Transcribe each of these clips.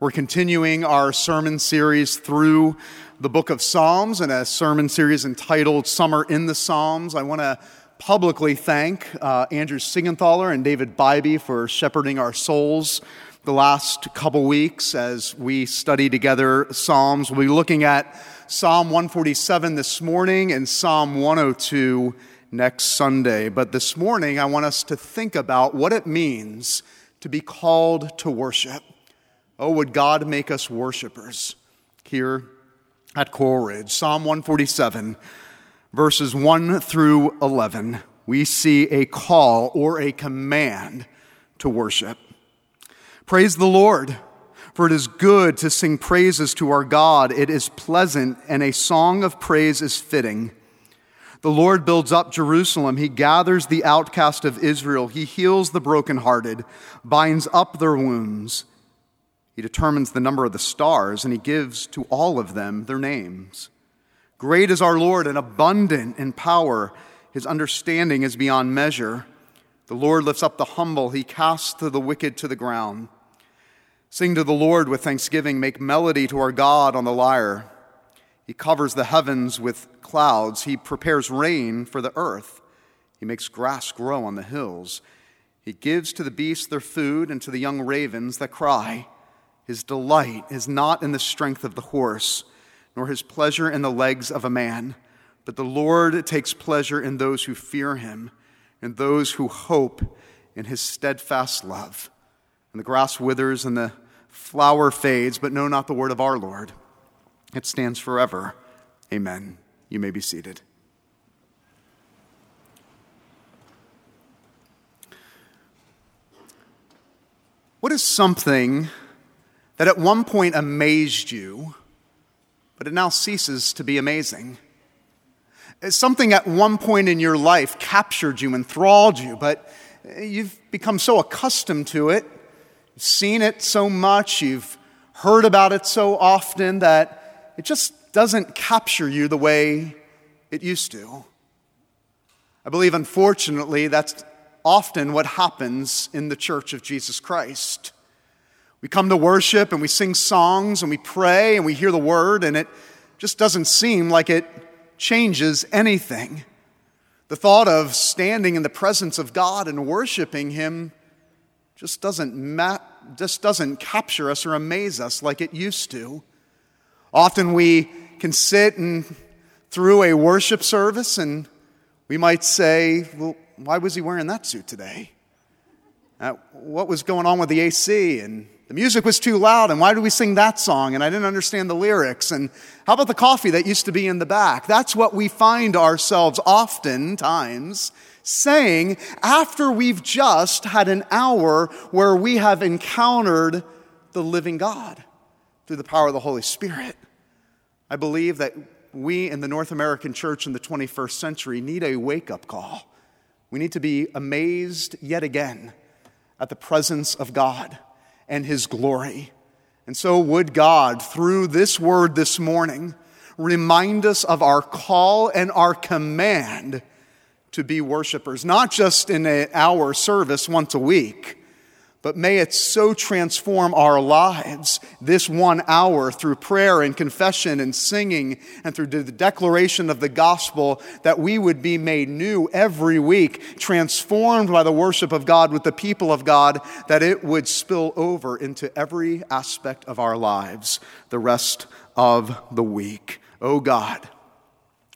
We're continuing our sermon series through the book of Psalms and a sermon series entitled Summer in the Psalms. I want to publicly thank uh, Andrew Sigenthaler and David Bybee for shepherding our souls the last couple weeks as we study together Psalms. We'll be looking at Psalm 147 this morning and Psalm 102 next Sunday. But this morning, I want us to think about what it means to be called to worship. Oh, would God make us worshipers here at Coral Ridge? Psalm 147, verses 1 through 11, we see a call or a command to worship. Praise the Lord, for it is good to sing praises to our God. It is pleasant, and a song of praise is fitting. The Lord builds up Jerusalem. He gathers the outcast of Israel. He heals the brokenhearted, binds up their wounds. He determines the number of the stars, and he gives to all of them their names. Great is our Lord and abundant in power. His understanding is beyond measure. The Lord lifts up the humble, he casts the wicked to the ground. Sing to the Lord with thanksgiving, make melody to our God on the lyre. He covers the heavens with clouds, he prepares rain for the earth, he makes grass grow on the hills. He gives to the beasts their food and to the young ravens that cry. His delight is not in the strength of the horse, nor his pleasure in the legs of a man, but the Lord takes pleasure in those who fear him, and those who hope in his steadfast love. And the grass withers and the flower fades, but know not the word of our Lord. It stands forever. Amen. You may be seated. What is something that at one point amazed you, but it now ceases to be amazing. Something at one point in your life captured you, enthralled you, but you've become so accustomed to it, seen it so much, you've heard about it so often that it just doesn't capture you the way it used to. I believe, unfortunately, that's often what happens in the church of Jesus Christ. We come to worship and we sing songs and we pray and we hear the word, and it just doesn't seem like it changes anything. The thought of standing in the presence of God and worshiping Him just doesn't, ma- just doesn't capture us or amaze us like it used to. Often we can sit and through a worship service and we might say, Well, why was he wearing that suit today? Uh, what was going on with the AC? And the music was too loud, and why did we sing that song? And I didn't understand the lyrics. And how about the coffee that used to be in the back? That's what we find ourselves oftentimes saying after we've just had an hour where we have encountered the living God through the power of the Holy Spirit. I believe that we in the North American church in the 21st century need a wake up call. We need to be amazed yet again at the presence of God and his glory. And so, would God, through this word this morning, remind us of our call and our command to be worshipers, not just in an hour service once a week, but may it so transform our lives this one hour through prayer and confession and singing and through the declaration of the gospel that we would be made new every week, transformed by the worship of God with the people of God, that it would spill over into every aspect of our lives the rest of the week. Oh God,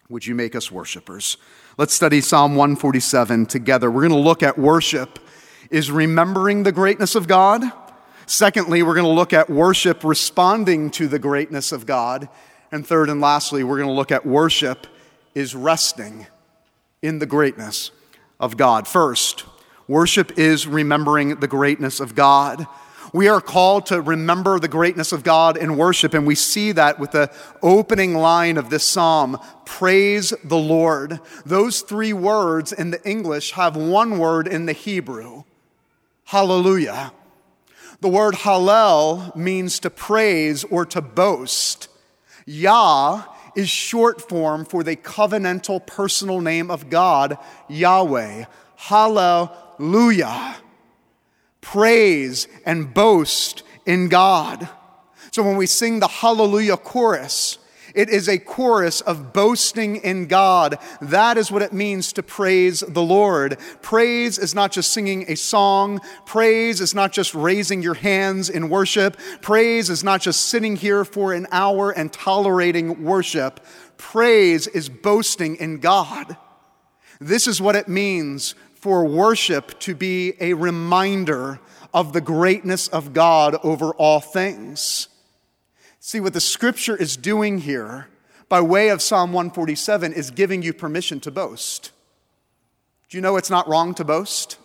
would you make us worshipers? Let's study Psalm 147 together. We're going to look at worship is remembering the greatness of God. Secondly, we're going to look at worship responding to the greatness of God. And third and lastly, we're going to look at worship is resting in the greatness of God. First, worship is remembering the greatness of God. We are called to remember the greatness of God in worship, and we see that with the opening line of this psalm Praise the Lord. Those three words in the English have one word in the Hebrew hallelujah. The word hallel means to praise or to boast. Yah is short form for the covenantal personal name of God, Yahweh. Hallelujah. Praise and boast in God. So when we sing the Hallelujah chorus, it is a chorus of boasting in God. That is what it means to praise the Lord. Praise is not just singing a song. Praise is not just raising your hands in worship. Praise is not just sitting here for an hour and tolerating worship. Praise is boasting in God. This is what it means for worship to be a reminder of the greatness of God over all things. See, what the scripture is doing here by way of Psalm 147 is giving you permission to boast. Do you know it's not wrong to boast?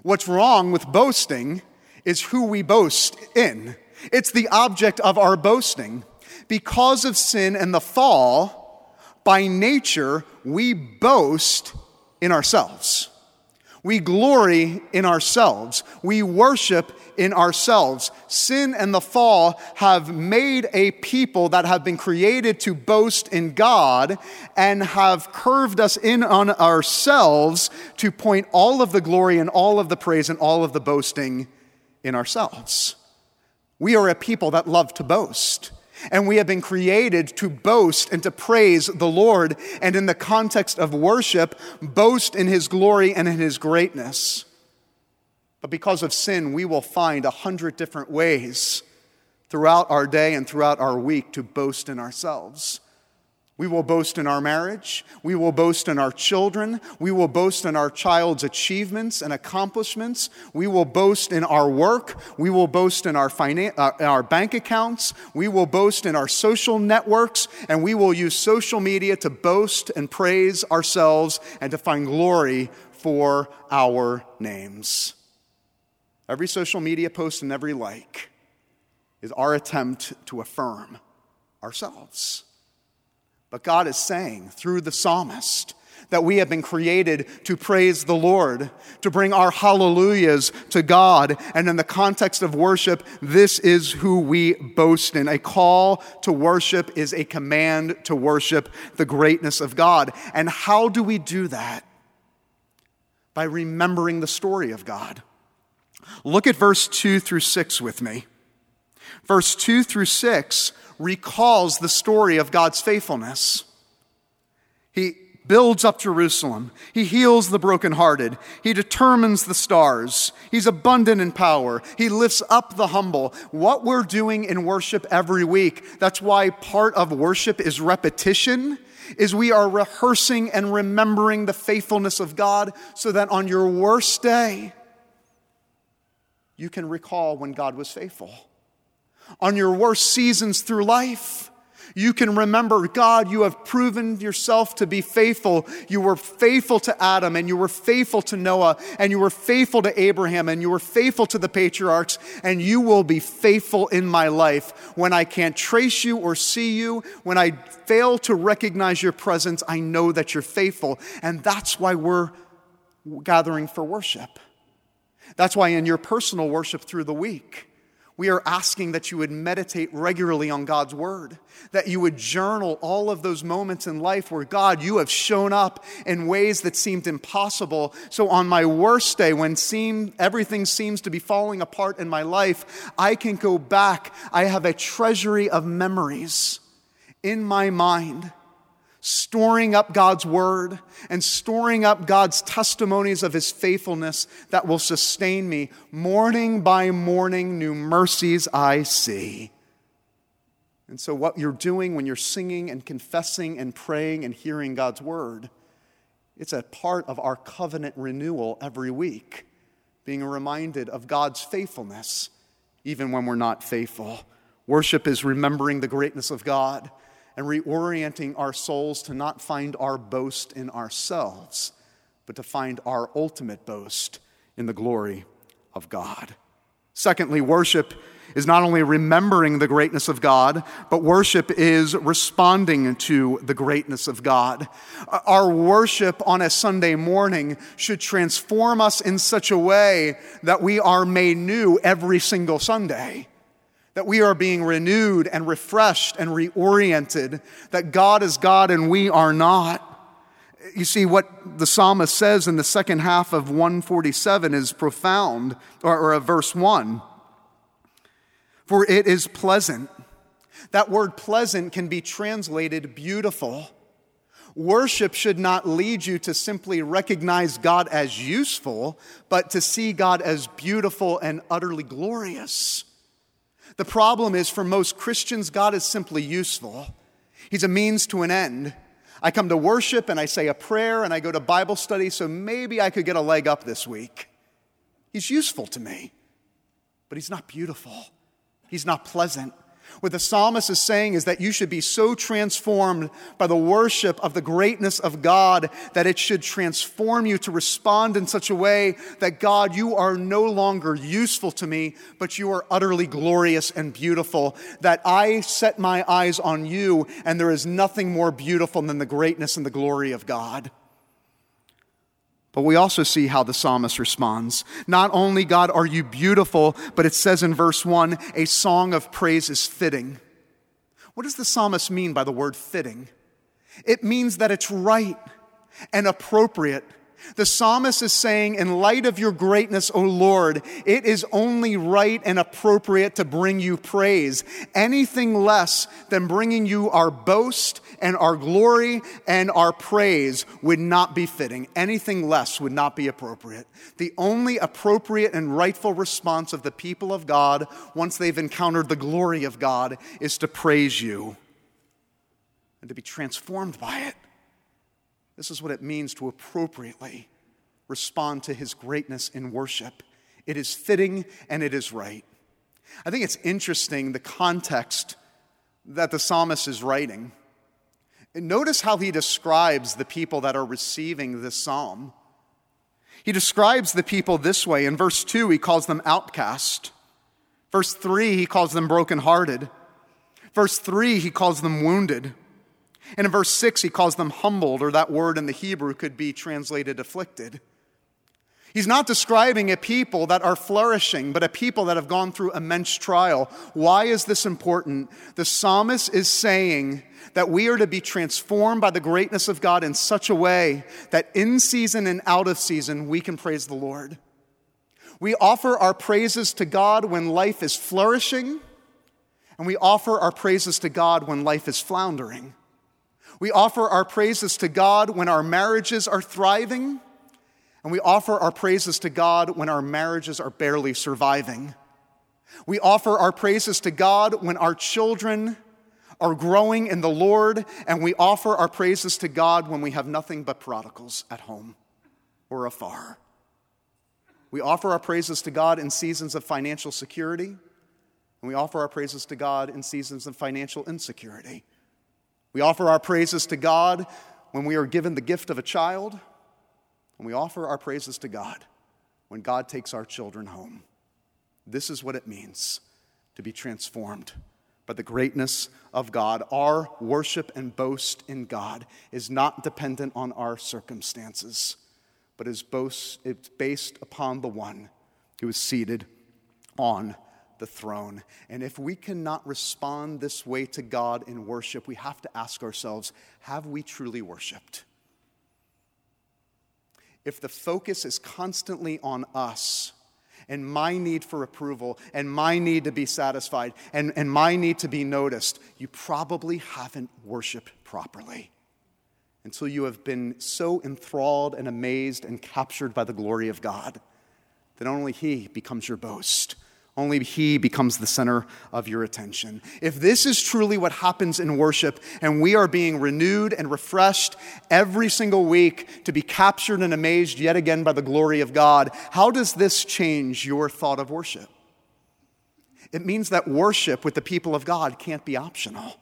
What's wrong with boasting is who we boast in. It's the object of our boasting. Because of sin and the fall, by nature, we boast in ourselves. We glory in ourselves. We worship in ourselves. Sin and the fall have made a people that have been created to boast in God and have curved us in on ourselves to point all of the glory and all of the praise and all of the boasting in ourselves. We are a people that love to boast. And we have been created to boast and to praise the Lord, and in the context of worship, boast in His glory and in His greatness. But because of sin, we will find a hundred different ways throughout our day and throughout our week to boast in ourselves. We will boast in our marriage. We will boast in our children. We will boast in our child's achievements and accomplishments. We will boast in our work. We will boast in our, finan- uh, our bank accounts. We will boast in our social networks. And we will use social media to boast and praise ourselves and to find glory for our names. Every social media post and every like is our attempt to affirm ourselves. But God is saying through the psalmist that we have been created to praise the Lord, to bring our hallelujahs to God. And in the context of worship, this is who we boast in. A call to worship is a command to worship the greatness of God. And how do we do that? By remembering the story of God. Look at verse 2 through 6 with me. Verse 2 through 6 recalls the story of God's faithfulness. He builds up Jerusalem. He heals the brokenhearted. He determines the stars. He's abundant in power. He lifts up the humble. What we're doing in worship every week, that's why part of worship is repetition, is we are rehearsing and remembering the faithfulness of God so that on your worst day, you can recall when God was faithful on your worst seasons through life. You can remember, God, you have proven yourself to be faithful. You were faithful to Adam, and you were faithful to Noah, and you were faithful to Abraham, and you were faithful to the patriarchs, and you will be faithful in my life. When I can't trace you or see you, when I fail to recognize your presence, I know that you're faithful. And that's why we're gathering for worship. That's why in your personal worship through the week, we are asking that you would meditate regularly on God's word, that you would journal all of those moments in life where God, you have shown up in ways that seemed impossible. So on my worst day, when seem, everything seems to be falling apart in my life, I can go back. I have a treasury of memories in my mind storing up God's word and storing up God's testimonies of his faithfulness that will sustain me. Morning by morning, new mercies I see. And so, what you're doing when you're singing and confessing and praying and hearing God's word, it's a part of our covenant renewal every week, being reminded of God's faithfulness, even when we're not faithful. Worship is remembering the greatness of God and reorienting our souls to not find our boast in ourselves, but to find our ultimate boast in the glory of God. Secondly, worship is not only remembering the greatness of God, but worship is responding to the greatness of God. Our worship on a Sunday morning should transform us in such a way that we are made new every single Sunday that we are being renewed and refreshed and reoriented, that God is God and we are not. You see, what the psalmist says in the second half of 147 is profound, or, or of verse 1. for it is pleasant. That word pleasant can be translated beautiful. Worship should not lead you to simply recognize God as useful, but to see God as beautiful and utterly glorious. The problem is for most Christians, God is simply useful. He's a means to an end. I come to worship and I say a prayer and I go to Bible study, so maybe I could get a leg up this week. He's useful to me, but he's not beautiful. He's not pleasant. What the psalmist is saying is that you should be so transformed by the worship of the greatness of God that it should transform you to respond in such a way that God, you are no longer useful to me, but you are utterly glorious and beautiful. That I set my eyes on you, and there is nothing more beautiful than the greatness and the glory of God. But we also see how the psalmist responds. Not only, God, are you beautiful, but it says in verse 1 a song of praise is fitting. What does the psalmist mean by the word fitting? It means that it's right and appropriate the psalmist is saying, In light of your greatness, O Lord, it is only right and appropriate to bring you praise. Anything less than bringing you our boast and our glory and our praise would not be fitting. Anything less would not be appropriate. The only appropriate and rightful response of the people of God, once they've encountered the glory of God, is to praise you and to be transformed by it. This is what it means to appropriately respond to his greatness in worship. It is fitting and it is right. I think it's interesting the context that the psalmist is writing. Notice how he describes the people that are receiving this psalm. He describes the people this way. In verse 2, he calls them outcast. Verse 3, he calls them brokenhearted. Verse 3, he calls them wounded. And in verse 6, he calls them humbled, or that word in the Hebrew could be translated afflicted. He's not describing a people that are flourishing, but a people that have gone through immense trial. Why is this important? The psalmist is saying that we are to be transformed by the greatness of God in such a way that in season and out of season we can praise the Lord. We offer our praises to God when life is flourishing, and we offer our praises to God when life is floundering. We offer our praises to God when our marriages are thriving, and we offer our praises to God when our marriages are barely surviving. We offer our praises to God when our children are growing in the Lord, and we offer our praises to God when we have nothing but prodigals at home or afar. We offer our praises to God in seasons of financial security, and we offer our praises to God in seasons of financial insecurity. We offer our praises to God when we are given the gift of a child, and we offer our praises to God when God takes our children home. This is what it means to be transformed by the greatness of God. Our worship and boast in God is not dependent on our circumstances, but is boast, it's based upon the one who is seated on the throne. And if we cannot respond this way to God in worship, we have to ask ourselves have we truly worshiped? If the focus is constantly on us, and my need for approval and my need to be satisfied and, and my need to be noticed, you probably haven't worshiped properly until you have been so enthralled and amazed and captured by the glory of God that only He becomes your boast. Only He becomes the center of your attention. If this is truly what happens in worship, and we are being renewed and refreshed every single week to be captured and amazed yet again by the glory of God, how does this change your thought of worship? It means that worship with the people of God can't be optional.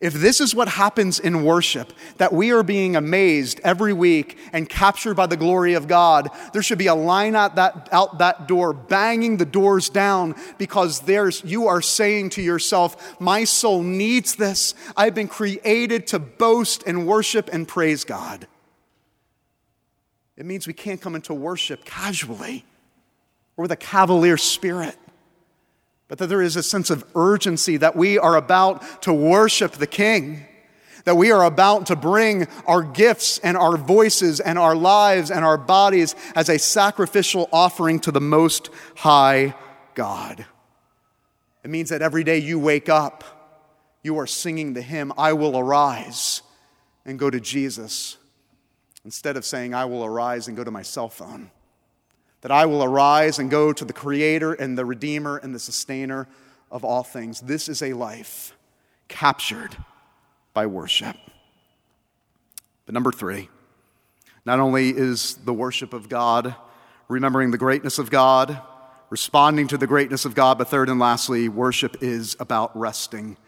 If this is what happens in worship, that we are being amazed every week and captured by the glory of God, there should be a line out that, out that door, banging the doors down, because there's, you are saying to yourself, My soul needs this. I've been created to boast and worship and praise God. It means we can't come into worship casually or with a cavalier spirit but that there is a sense of urgency that we are about to worship the King, that we are about to bring our gifts and our voices and our lives and our bodies as a sacrificial offering to the Most High God. It means that every day you wake up, you are singing the hymn, I will arise and go to Jesus, instead of saying, I will arise and go to my cell phone. That I will arise and go to the Creator and the Redeemer and the Sustainer of all things. This is a life captured by worship. But number three, not only is the worship of God remembering the greatness of God, responding to the greatness of God, but third and lastly, worship is about resting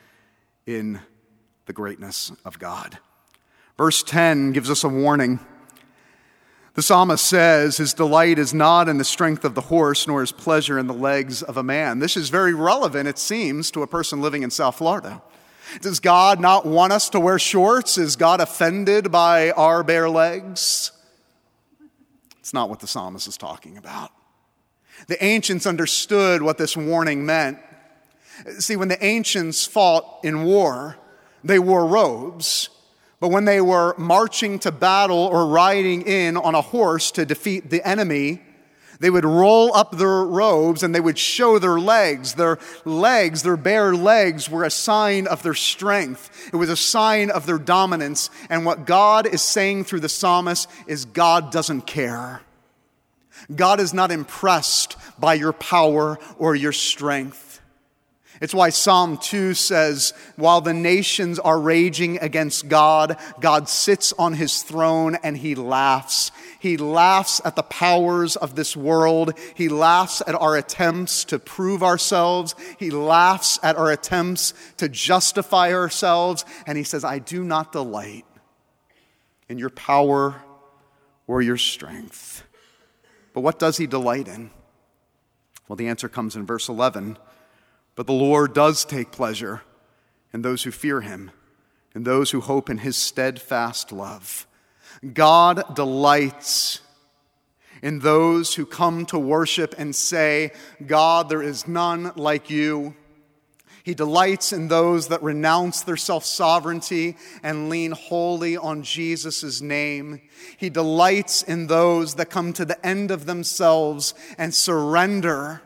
in the greatness of God. Verse 10 gives us a warning. The psalmist says, His delight is not in the strength of the horse, nor his pleasure in the legs of a man. This is very relevant, it seems, to a person living in South Florida. Does God not want us to wear shorts? Is God offended by our bare legs? It's not what the psalmist is talking about. The ancients understood what this warning meant. See, when the ancients fought in war, they wore robes. But when they were marching to battle or riding in on a horse to defeat the enemy, they would roll up their robes and they would show their legs. Their legs, their bare legs, were a sign of their strength. It was a sign of their dominance. And what God is saying through the psalmist is God doesn't care. God is not impressed by your power or your strength. It's why Psalm 2 says, While the nations are raging against God, God sits on his throne and he laughs. He laughs at the powers of this world. He laughs at our attempts to prove ourselves. He laughs at our attempts to justify ourselves. And he says, I do not delight in your power or your strength. But what does he delight in? Well, the answer comes in verse 11. But the Lord does take pleasure in those who fear him and those who hope in his steadfast love. God delights in those who come to worship and say, God, there is none like you. He delights in those that renounce their self sovereignty and lean wholly on Jesus' name. He delights in those that come to the end of themselves and surrender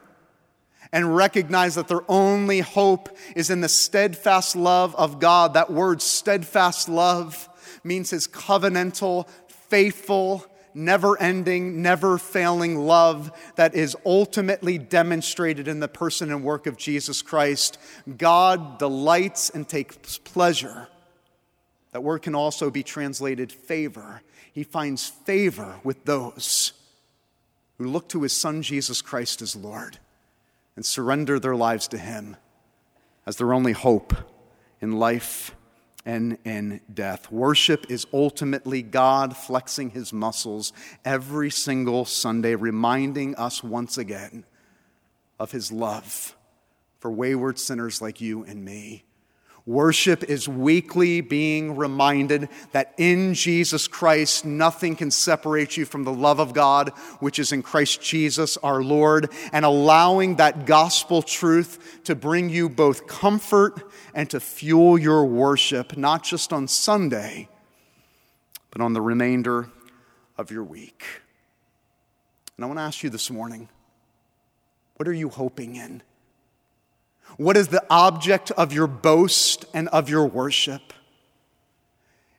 and recognize that their only hope is in the steadfast love of God. That word, steadfast love, means his covenantal, faithful, never ending, never failing love that is ultimately demonstrated in the person and work of Jesus Christ. God delights and takes pleasure. That word can also be translated favor. He finds favor with those who look to his son Jesus Christ as Lord and surrender their lives to Him as their only hope in life and in death. Worship is ultimately God flexing His muscles every single Sunday, reminding us once again of His love for wayward sinners like you and me. Worship is weekly being reminded that in Jesus Christ, nothing can separate you from the love of God, which is in Christ Jesus our Lord, and allowing that gospel truth to bring you both comfort and to fuel your worship, not just on Sunday, but on the remainder of your week. And I want to ask you this morning what are you hoping in? What is the object of your boast and of your worship?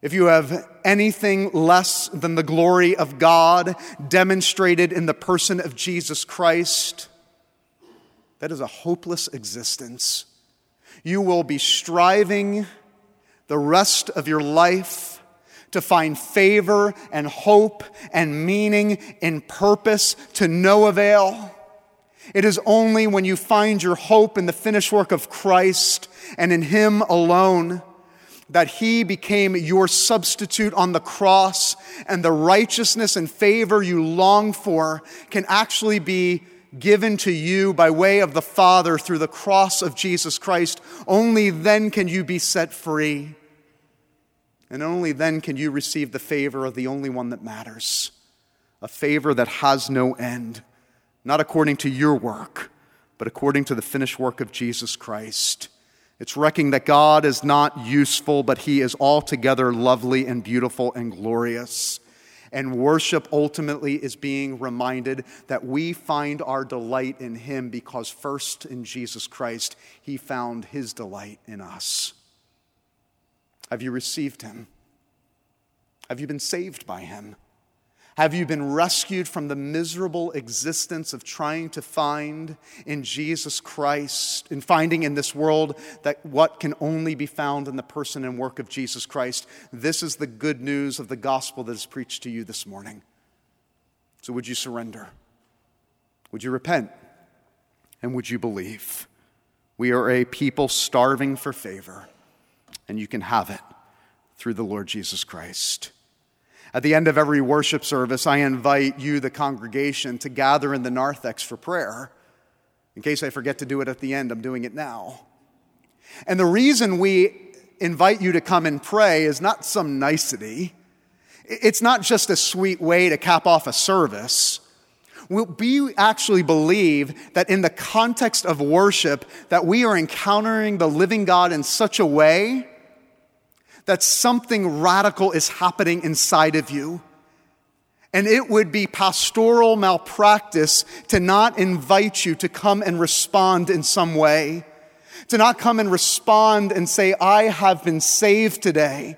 If you have anything less than the glory of God demonstrated in the person of Jesus Christ, that is a hopeless existence. You will be striving the rest of your life to find favor and hope and meaning in purpose to no avail. It is only when you find your hope in the finished work of Christ and in Him alone that He became your substitute on the cross, and the righteousness and favor you long for can actually be given to you by way of the Father through the cross of Jesus Christ. Only then can you be set free. And only then can you receive the favor of the only one that matters a favor that has no end not according to your work, but according to the finished work of Jesus Christ. It's reckoning that God is not useful, but He is altogether lovely and beautiful and glorious. And worship ultimately is being reminded that we find our delight in Him because, first in Jesus Christ, He found His delight in us. Have you received Him? Have you been saved by Him? Have you been rescued from the miserable existence of trying to find in Jesus Christ, in finding in this world that what can only be found in the person and work of Jesus Christ? This is the good news of the gospel that is preached to you this morning. So, would you surrender? Would you repent? And would you believe? We are a people starving for favor, and you can have it through the Lord Jesus Christ. At the end of every worship service, I invite you, the congregation, to gather in the narthex for prayer. In case I forget to do it at the end, I'm doing it now. And the reason we invite you to come and pray is not some nicety. It's not just a sweet way to cap off a service. We actually believe that in the context of worship, that we are encountering the living God in such a way that something radical is happening inside of you. And it would be pastoral malpractice to not invite you to come and respond in some way, to not come and respond and say, I have been saved today,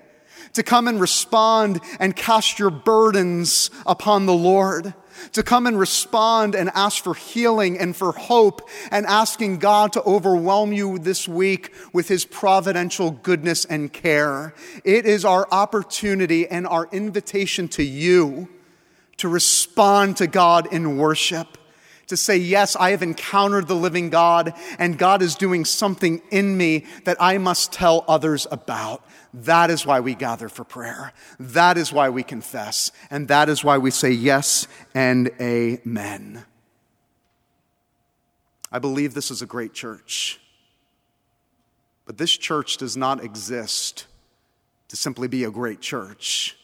to come and respond and cast your burdens upon the Lord to come and respond and ask for healing and for hope and asking God to overwhelm you this week with his providential goodness and care. It is our opportunity and our invitation to you to respond to God in worship. To say, yes, I have encountered the living God, and God is doing something in me that I must tell others about. That is why we gather for prayer. That is why we confess. And that is why we say yes and amen. I believe this is a great church. But this church does not exist to simply be a great church.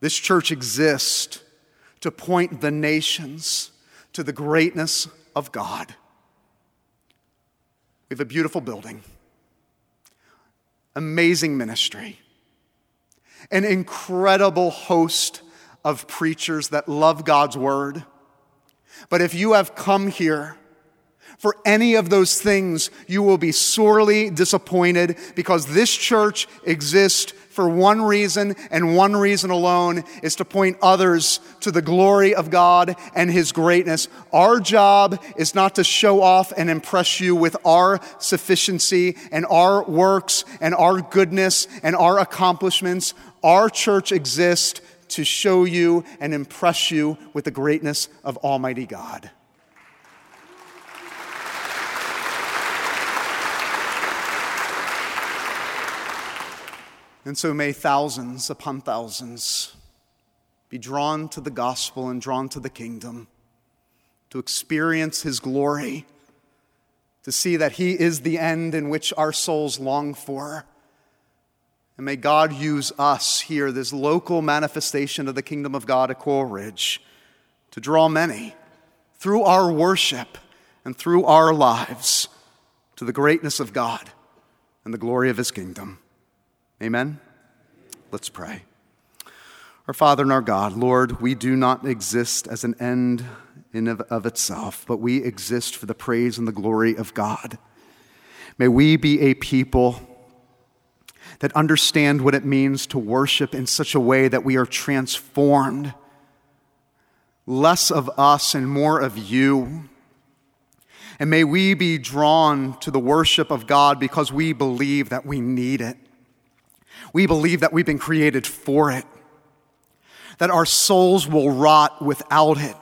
This church exists to point the nations to the greatness of God. We have a beautiful building amazing ministry, an incredible host of preachers that love God's word. But if you have come here for any of those things, you will be sorely disappointed because this church exists for one reason and one reason alone is to point others to the glory of God and His greatness. Our job is not to show off and impress you with our sufficiency and our works and our goodness and our accomplishments. Our church exists to show you and impress you with the greatness of Almighty God. And so may thousands upon thousands be drawn to the gospel and drawn to the kingdom, to experience his glory, to see that he is the end in which our souls long for. And may God use us here, this local manifestation of the kingdom of God at Coral Ridge, to draw many through our worship and through our lives to the greatness of God and the glory of his kingdom. Amen? Let's pray. Our Father and our God, Lord, we do not exist as an end in of, of itself, but we exist for the praise and the glory of God. May we be a people that understand what it means to worship in such a way that we are transformed. Less of us and more of you. And may we be drawn to the worship of God because we believe that we need it. We believe that we've been created for it, that our souls will rot without it.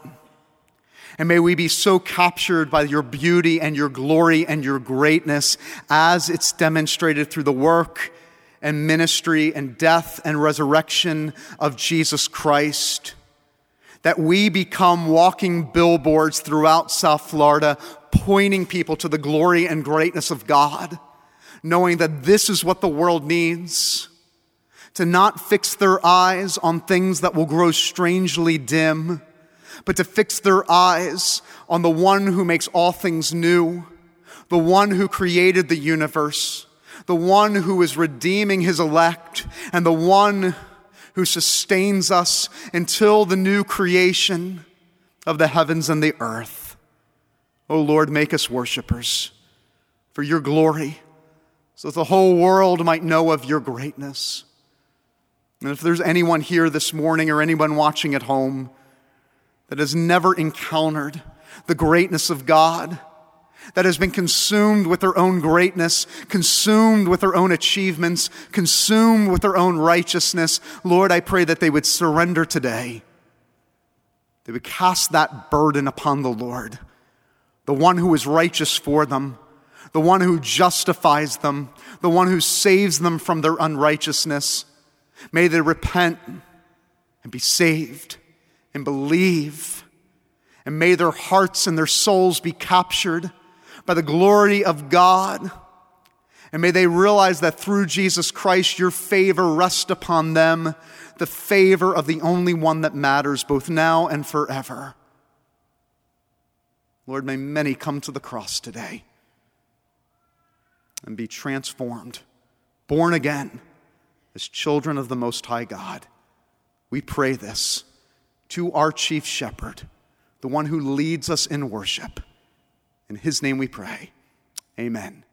And may we be so captured by your beauty and your glory and your greatness as it's demonstrated through the work and ministry and death and resurrection of Jesus Christ. That we become walking billboards throughout South Florida, pointing people to the glory and greatness of God, knowing that this is what the world needs to not fix their eyes on things that will grow strangely dim, but to fix their eyes on the one who makes all things new, the one who created the universe, the one who is redeeming his elect, and the one who sustains us until the new creation of the heavens and the earth. O Lord, make us worshipers for your glory, so that the whole world might know of your greatness. And if there's anyone here this morning or anyone watching at home that has never encountered the greatness of God, that has been consumed with their own greatness, consumed with their own achievements, consumed with their own righteousness, Lord, I pray that they would surrender today. They would cast that burden upon the Lord, the one who is righteous for them, the one who justifies them, the one who saves them from their unrighteousness. May they repent and be saved and believe. And may their hearts and their souls be captured by the glory of God. And may they realize that through Jesus Christ, your favor rests upon them, the favor of the only one that matters both now and forever. Lord, may many come to the cross today and be transformed, born again as children of the Most High God. We pray this to our chief shepherd, the one who leads us in worship. In his name we pray. Amen.